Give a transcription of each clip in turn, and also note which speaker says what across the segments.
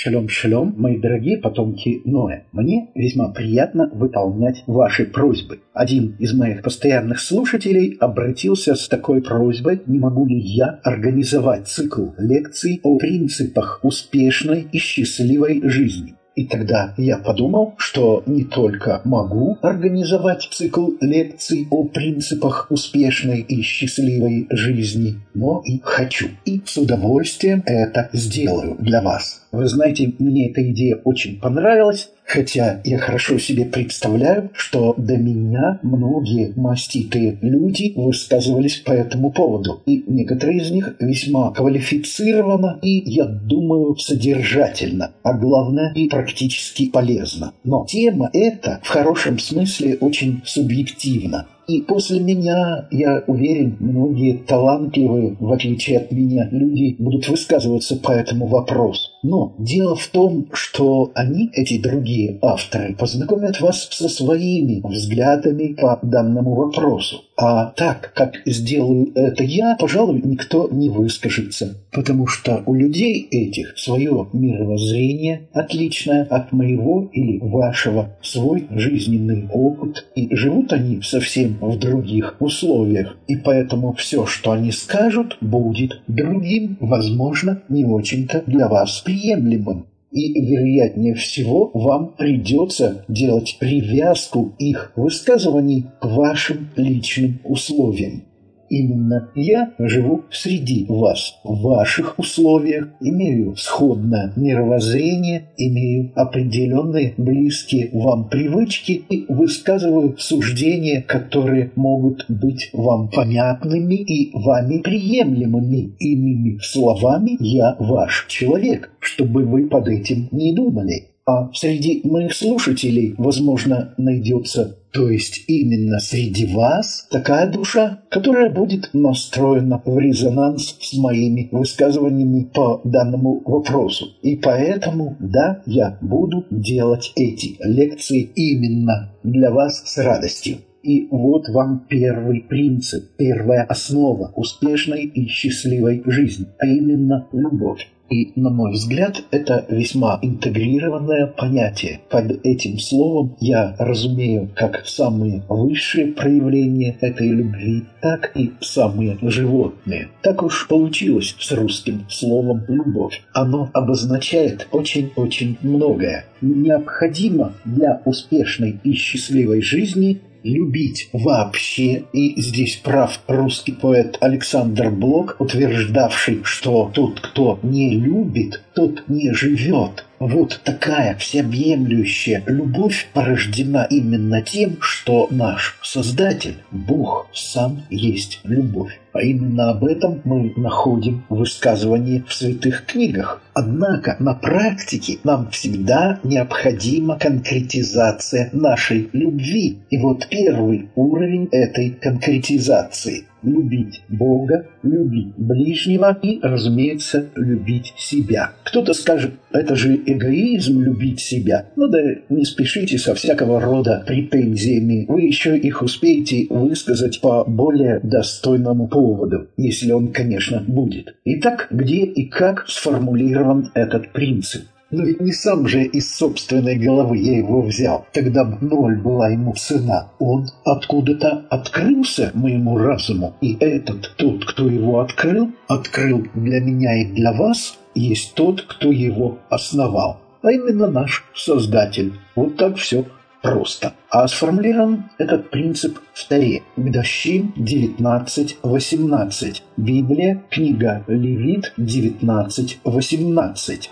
Speaker 1: Шалом-шалом, мои дорогие потомки Ноя. Мне весьма приятно выполнять ваши просьбы. Один из моих постоянных слушателей обратился с такой просьбой, не могу ли я организовать цикл лекций о принципах успешной и счастливой жизни. И тогда я подумал, что не только могу организовать цикл лекций о принципах успешной и счастливой жизни, но и хочу. И с удовольствием это сделаю для вас. Вы знаете, мне эта идея очень понравилась, хотя я хорошо себе представляю, что до меня многие маститые люди высказывались по этому поводу. И некоторые из них весьма квалифицированно и, я думаю, содержательно, а главное и практически полезно. Но тема эта в хорошем смысле очень субъективна. И после меня, я уверен, многие талантливые, в отличие от меня, люди будут высказываться по этому вопросу. Но дело в том, что они, эти другие авторы, познакомят вас со своими взглядами по данному вопросу. А так, как сделаю это я, пожалуй, никто не выскажется. Потому что у людей этих свое мировоззрение, отличное от моего или вашего, свой жизненный опыт, и живут они совсем в других условиях. И поэтому все, что они скажут, будет другим, возможно, не очень-то для вас приемлемым и, вероятнее всего, вам придется делать привязку их высказываний к вашим личным условиям. Именно я живу среди вас, в ваших условиях, имею сходное мировоззрение, имею определенные близкие вам привычки и высказываю суждения, которые могут быть вам понятными и вами приемлемыми. Иными словами, я ваш человек, чтобы вы под этим не думали. А среди моих слушателей, возможно, найдется, то есть именно среди вас, такая душа, которая будет настроена в резонанс с моими высказываниями по данному вопросу. И поэтому, да, я буду делать эти лекции именно для вас с радостью. И вот вам первый принцип, первая основа успешной и счастливой жизни, а именно любовь. И, на мой взгляд, это весьма интегрированное понятие. Под этим словом я разумею как самые высшие проявления этой любви, так и самые животные. Так уж получилось с русским словом «любовь». Оно обозначает очень-очень многое. Необходимо для успешной и счастливой жизни любить вообще. И здесь прав русский поэт Александр Блок, утверждавший, что тот, кто не любит, тот не живет. Вот такая всеобъемлющая любовь порождена именно тем, что наш Создатель, Бог, сам есть любовь. А именно об этом мы находим в высказывании в святых книгах. Однако на практике нам всегда необходима конкретизация нашей любви. И вот первый уровень этой конкретизации любить Бога, любить ближнего и, разумеется, любить себя. Кто-то скажет, это же эгоизм любить себя. Ну да не спешите со всякого рода претензиями. Вы еще их успеете высказать по более достойному поводу, если он, конечно, будет. Итак, где и как сформулирован этот принцип? Но ведь не сам же из собственной головы я его взял, когда б ноль была ему цена. Он откуда-то открылся моему разуму, и этот, тот, кто его открыл, открыл для меня и для вас, есть тот, кто его основал, а именно наш Создатель. Вот так все просто. А сформулирован этот принцип в Таре. Гдащим 19.18. Библия, книга Левит 19.18.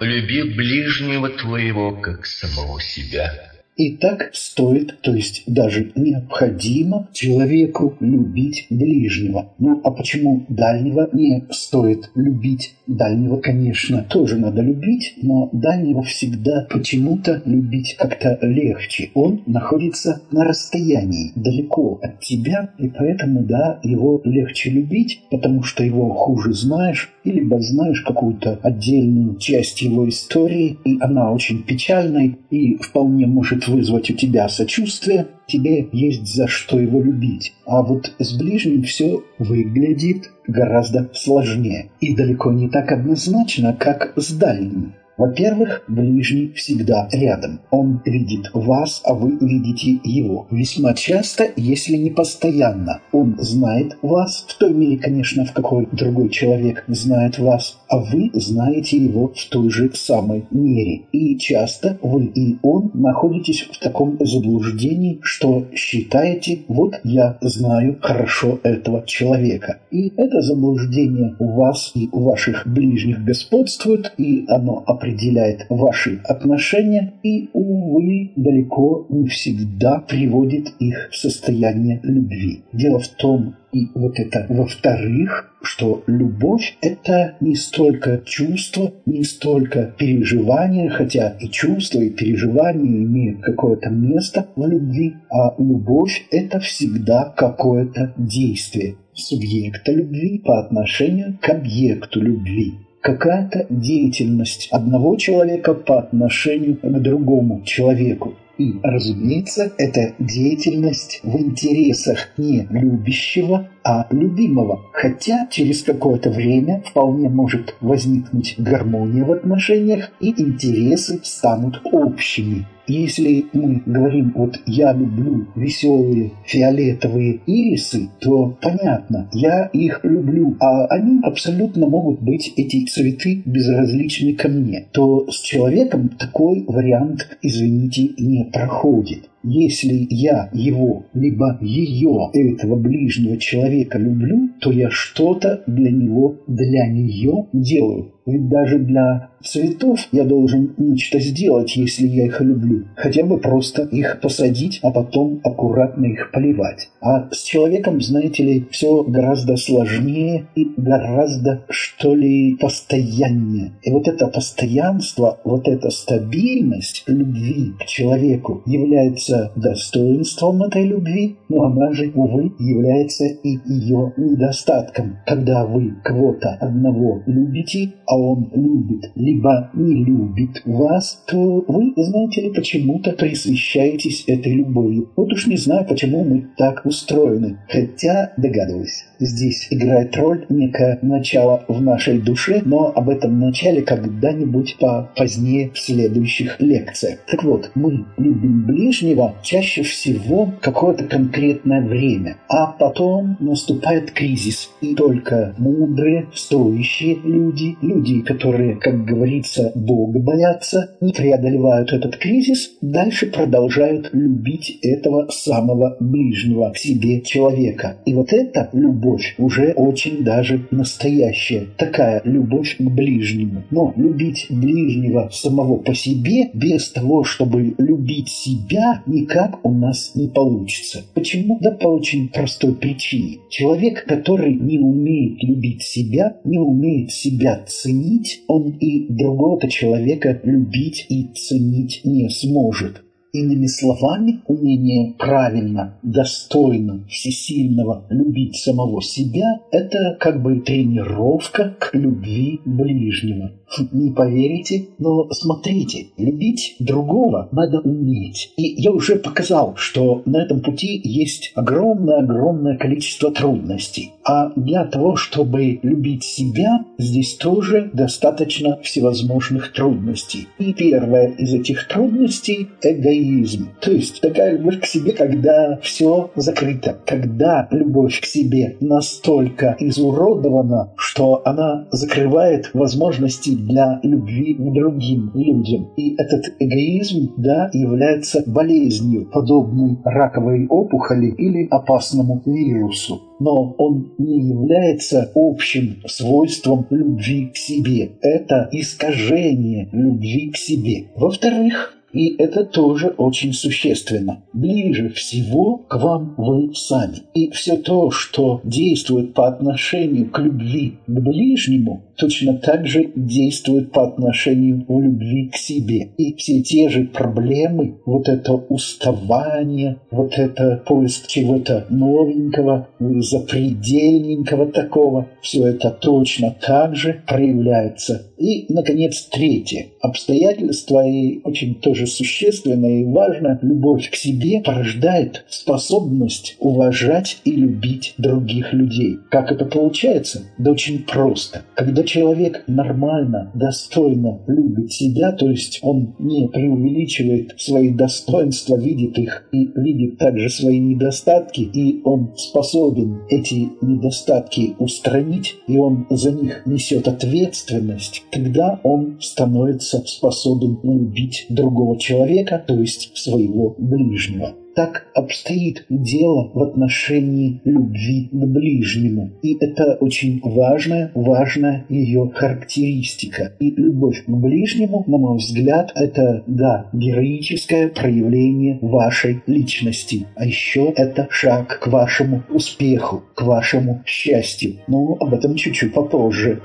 Speaker 2: Люби ближнего твоего, как самого себя.
Speaker 1: И так стоит, то есть даже необходимо человеку любить ближнего. Ну а почему дальнего не стоит любить? Дальнего, конечно, тоже надо любить, но дальнего всегда почему-то любить как-то легче. Он находится на расстоянии, далеко от тебя, и поэтому, да, его легче любить, потому что его хуже знаешь, или знаешь какую-то отдельную часть его истории, и она очень печальная, и вполне может вызвать у тебя сочувствие, тебе есть за что его любить. А вот с ближним все выглядит гораздо сложнее и далеко не так однозначно, как с дальним. Во-первых, ближний всегда рядом. Он видит вас, а вы видите его. Весьма часто, если не постоянно. Он знает вас, в той мере, конечно, в какой другой человек знает вас, а вы знаете его в той же самой мере. И часто вы и он находитесь в таком заблуждении, что считаете, вот я знаю хорошо этого человека. И это заблуждение у вас и у ваших ближних господствует, и оно определяет определяет ваши отношения и, увы, далеко не всегда приводит их в состояние любви. Дело в том, и вот это во-вторых, что любовь – это не столько чувство, не столько переживание, хотя и чувства, и переживания имеют какое-то место в любви, а любовь – это всегда какое-то действие субъекта любви по отношению к объекту любви какая-то деятельность одного человека по отношению к другому человеку. И, разумеется, это деятельность в интересах не любящего, а любимого. Хотя через какое-то время вполне может возникнуть гармония в отношениях, и интересы станут общими. Если мы говорим, вот я люблю веселые фиолетовые ирисы, то понятно, я их люблю, а они абсолютно могут быть, эти цветы, безразличны ко мне, то с человеком такой вариант, извините, не проходит. Если я его, либо ее, этого ближнего человека люблю, то я что-то для него, для нее делаю. Ведь даже для цветов я должен нечто сделать, если я их люблю. Хотя бы просто их посадить, а потом аккуратно их поливать. А с человеком, знаете ли, все гораздо сложнее и гораздо, что ли, постояннее. И вот это постоянство, вот эта стабильность любви к человеку является достоинством этой любви, но она же, увы, является и ее недостатком. Когда вы кого-то одного любите, а он любит, либо не любит вас, то вы, знаете ли, почему-то присвящаетесь этой любовью. Вот уж не знаю, почему мы так устроены, хотя догадываюсь. Здесь играет роль некое начало в нашей душе, но об этом начале когда-нибудь позднее в следующих лекциях. Так вот, мы любим ближнего чаще всего какое-то конкретное время, а потом наступает кризис, и только мудрые, стоящие люди, люди, которые, как говорится, Бога боятся, преодолевают этот кризис, дальше продолжают любить этого самого ближнего к себе человека. И вот эта любовь уже очень даже настоящая, такая любовь к ближнему. Но любить ближнего самого по себе без того, чтобы любить себя, никак у нас не получится. Почему? Да по очень простой причине. Человек, который не умеет любить себя, не умеет себя ценить, он и другого-то человека любить и ценить не сможет. Иными словами, умение правильно, достойно, всесильного любить самого себя – это как бы тренировка к любви ближнего. Не поверите, но смотрите, любить другого надо уметь. И я уже показал, что на этом пути есть огромное-огромное количество трудностей. А для того, чтобы любить себя, здесь тоже достаточно всевозможных трудностей. И первая из этих трудностей – эгоизм. То есть такая любовь к себе, когда все закрыто, когда любовь к себе настолько изуродована, что она закрывает возможности для любви к другим людям. И этот эгоизм, да, является болезнью, подобной раковой опухоли или опасному вирусу но он не является общим свойством любви к себе. Это искажение любви к себе. Во-вторых, и это тоже очень существенно. Ближе всего к вам вы сами. И все то, что действует по отношению к любви к ближнему, точно так же действует по отношению в любви к себе. И все те же проблемы, вот это уставание, вот это поиск чего-то новенького, запредельненького такого, все это точно так же проявляется. И, наконец, третье. Обстоятельства и очень тоже существенное и важно, любовь к себе порождает способность уважать и любить других людей. Как это получается? Да очень просто. Когда человек нормально, достойно любит себя, то есть он не преувеличивает свои достоинства, видит их и видит также свои недостатки, и он способен эти недостатки устранить, и он за них несет ответственность, тогда он становится способен любить другого человека, то есть своего ближнего так обстоит дело в отношении любви к ближнему. И это очень важная, важная ее характеристика. И любовь к ближнему, на мой взгляд, это, да, героическое проявление вашей личности. А еще это шаг к вашему успеху, к вашему счастью. Но об этом чуть-чуть попозже.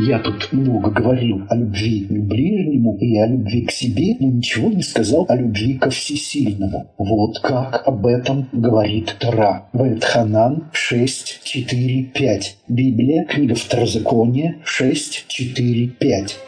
Speaker 1: Я тут много говорил о любви к ближнему и о любви к себе, но ничего не сказал о любви ко всесильному. Вот как об этом говорит Тора. Ваэтханан 6, 4, 5. Библия, книга Второзакония 6, 4, 5.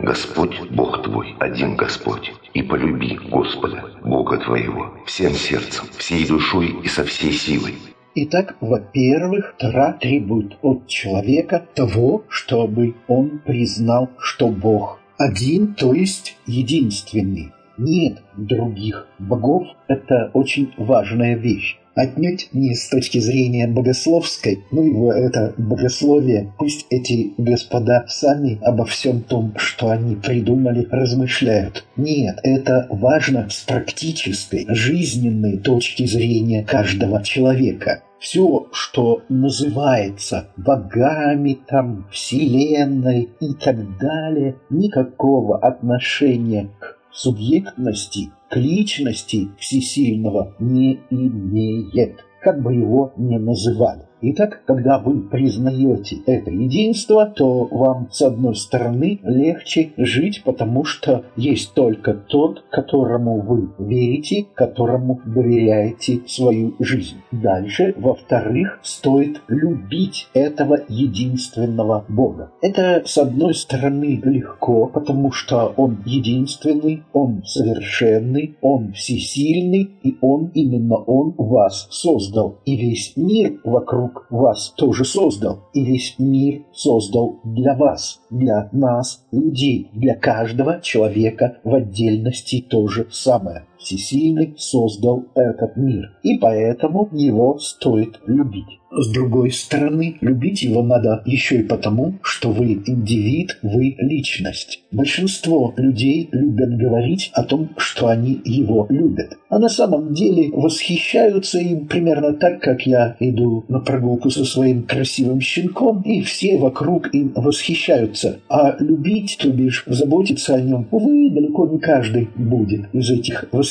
Speaker 3: Господь, Бог твой, один Господь, и полюби Господа, Бога твоего, всем сердцем, всей душой и со всей силой,
Speaker 1: Итак, во-первых, Тора требует от человека того, чтобы он признал, что Бог один, то есть единственный. Нет других богов. Это очень важная вещь отнюдь не с точки зрения богословской, ну его это богословие, пусть эти господа сами обо всем том, что они придумали, размышляют. Нет, это важно с практической, жизненной точки зрения каждого человека все, что называется богами, там, вселенной и так далее, никакого отношения к субъектности к личности всесильного не имеет, как бы его ни называли. Итак, когда вы признаете это единство, то вам, с одной стороны, легче жить, потому что есть только тот, которому вы верите, которому доверяете свою жизнь. Дальше, во-вторых, стоит любить этого единственного Бога. Это, с одной стороны, легко, потому что Он единственный, Он совершенный, Он всесильный, и Он, именно Он вас создал. И весь мир вокруг вокруг вас тоже создал, и весь мир создал для вас, для нас, людей, для каждого человека в отдельности то же самое. Всесильный создал этот мир, и поэтому его стоит любить. С другой стороны, любить его надо еще и потому, что вы индивид, вы личность. Большинство людей любят говорить о том, что они его любят. А на самом деле восхищаются им примерно так, как я иду на прогулку со своим красивым щенком, и все вокруг им восхищаются. А любить, то бишь заботиться о нем, увы, далеко не каждый будет из этих восхищающихся,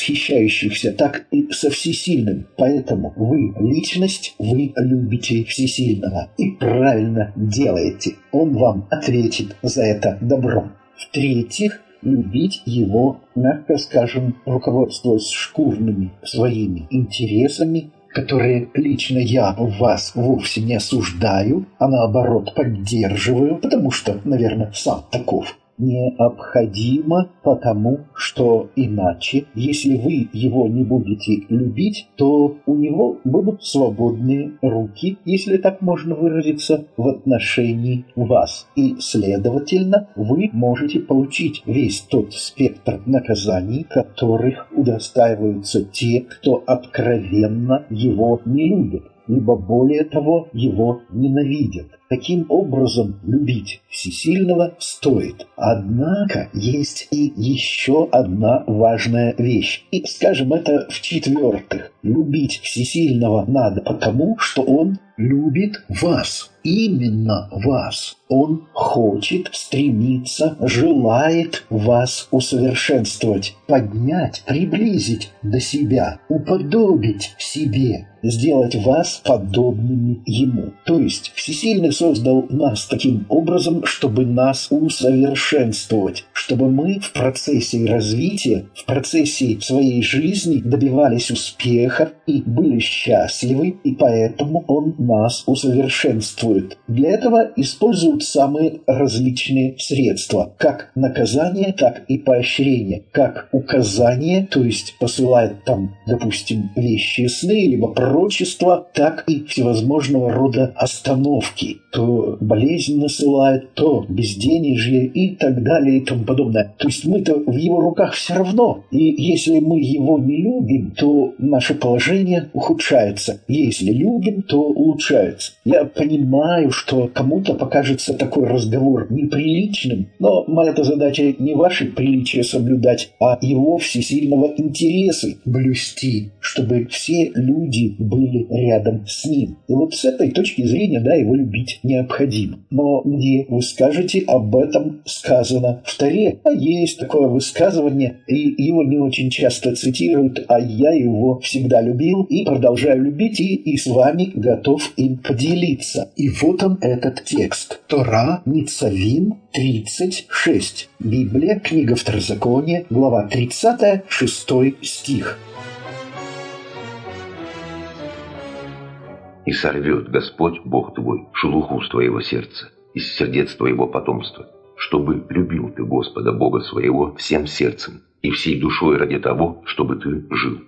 Speaker 1: так и со всесильным. Поэтому вы личность, вы любите всесильного и правильно делаете. Он вам ответит за это добром. В-третьих, любить его, мягко скажем, руководствуясь шкурными своими интересами, которые лично я вас вовсе не осуждаю, а наоборот поддерживаю, потому что, наверное, сам таков необходимо, потому что иначе, если вы его не будете любить, то у него будут свободные руки, если так можно выразиться, в отношении вас. И, следовательно, вы можете получить весь тот спектр наказаний, которых удостаиваются те, кто откровенно его не любит либо более того, его ненавидят. Таким образом, любить всесильного стоит. Однако есть и еще одна важная вещь. И скажем это в-четвертых. Любить всесильного надо потому, что он любит вас, именно вас. Он хочет, стремится, желает вас усовершенствовать, поднять, приблизить до себя, уподобить себе, сделать вас подобными Ему. То есть Всесильный создал нас таким образом, чтобы нас усовершенствовать, чтобы мы в процессе развития, в процессе своей жизни добивались успеха и были счастливы, и поэтому Он нас усовершенствует. Для этого используют самые различные средства, как наказание, так и поощрение, как указание, то есть посылает там, допустим, вещи сны, либо пророчества, так и всевозможного рода остановки. То болезнь насылает, то безденежье и так далее и тому подобное. То есть мы-то в его руках все равно. И если мы его не любим, то наше положение ухудшается. Если любим, то улучшается. Я понимаю, что кому-то покажется такой разговор неприличным, но моя-то задача не ваши приличия соблюдать, а его всесильного интересы блюсти, чтобы все люди были рядом с ним. И вот с этой точки зрения, да, его любить необходимо. Но где вы скажете, об этом сказано в Таре. А есть такое высказывание, и его не очень часто цитируют, а я его всегда любил и продолжаю любить, и, и с вами готов им поделиться. И вот он этот текст. Тора Ницавим 36. Библия, книга Второзакония, глава 30, 6 стих.
Speaker 3: И сорвет Господь, Бог твой, шелуху с твоего сердца, из сердец твоего потомства, чтобы любил ты Господа Бога своего всем сердцем и всей душой ради того, чтобы ты жил.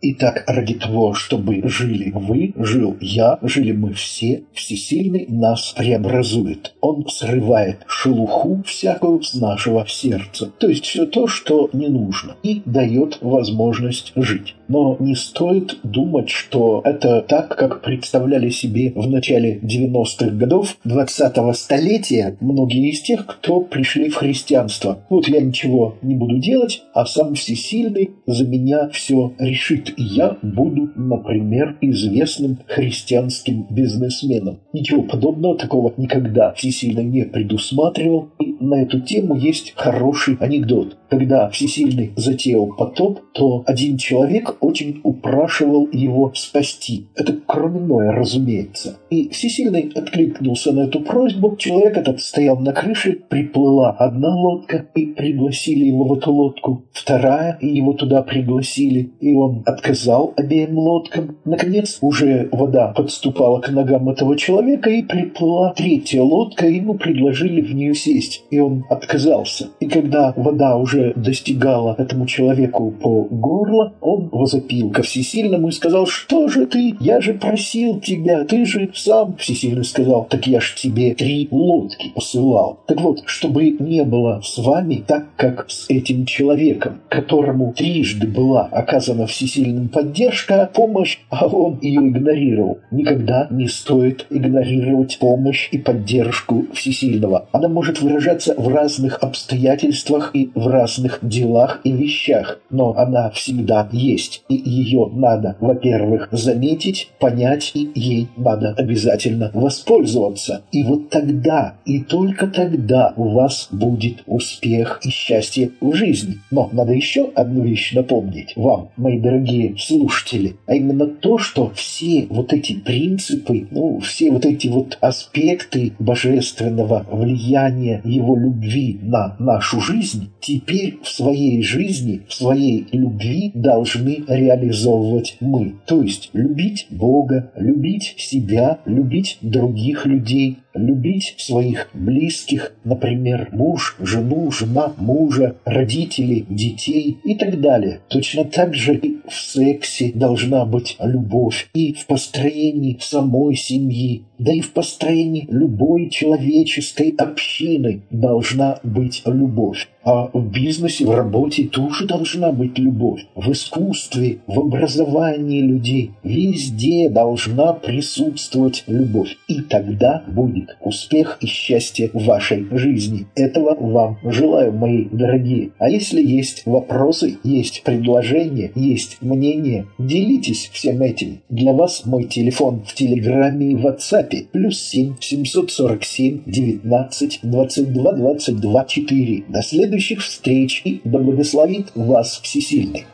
Speaker 1: Итак, ради того, чтобы жили вы, жил я, жили мы все, Всесильный нас преобразует. Он срывает шелуху всякую с нашего сердца, то есть все то, что не нужно, и дает возможность жить. Но не стоит думать, что это так, как представляли себе в начале 90-х годов 20-го столетия многие из тех, кто пришли в христианство. Вот я ничего не буду делать, а сам Всесильный за меня все решит. И я буду, например, известным христианским бизнесменом. Ничего подобного такого никогда Всесильный не предусматривал. И на эту тему есть хороший анекдот. Когда Всесильный затеял потоп, то один человек очень упрашивал его спасти. Это кровяное, разумеется. И Всесильный откликнулся на эту просьбу. Человек этот стоял на крыше, приплыла одна лодка, и пригласили его в эту лодку. Вторая, и его туда пригласили. И он отказал обеим лодкам. Наконец, уже вода подступала к ногам этого человека, и приплыла третья лодка, и ему предложили в нее сесть. И он отказался. И когда вода уже уже достигала этому человеку по горло, он возопил ко Всесильному и сказал, что же ты, я же просил тебя, ты же сам, Всесильный сказал, так я ж тебе три лодки посылал. Так вот, чтобы не было с вами так, как с этим человеком, которому трижды была оказана всесильным поддержка, помощь, а он ее игнорировал. Никогда не стоит игнорировать помощь и поддержку всесильного. Она может выражаться в разных обстоятельствах и в разных разных делах и вещах, но она всегда есть, и ее надо, во-первых, заметить, понять, и ей надо обязательно воспользоваться. И вот тогда, и только тогда у вас будет успех и счастье в жизни. Но надо еще одну вещь напомнить вам, мои дорогие слушатели, а именно то, что все вот эти принципы, ну, все вот эти вот аспекты божественного влияния его любви на нашу жизнь теперь в своей жизни, в своей любви должны реализовывать мы. То есть любить Бога, любить себя, любить других людей, любить своих близких, например, муж, жену, жена, мужа, родителей, детей и так далее. Точно так же и в сексе должна быть любовь, и в построении самой семьи, да и в построении любой человеческой общины должна быть любовь. А в бизнесе, в работе тоже должна быть любовь. В искусстве, в образовании людей. Везде должна присутствовать любовь. И тогда будет успех и счастье в вашей жизни. Этого вам желаю, мои дорогие. А если есть вопросы, есть предложения, есть мнения, делитесь всем этим. Для вас мой телефон в Телеграме и WhatsApp плюс 7 747 19 22 22 4. До следующих встреч и да благословит вас всесильный.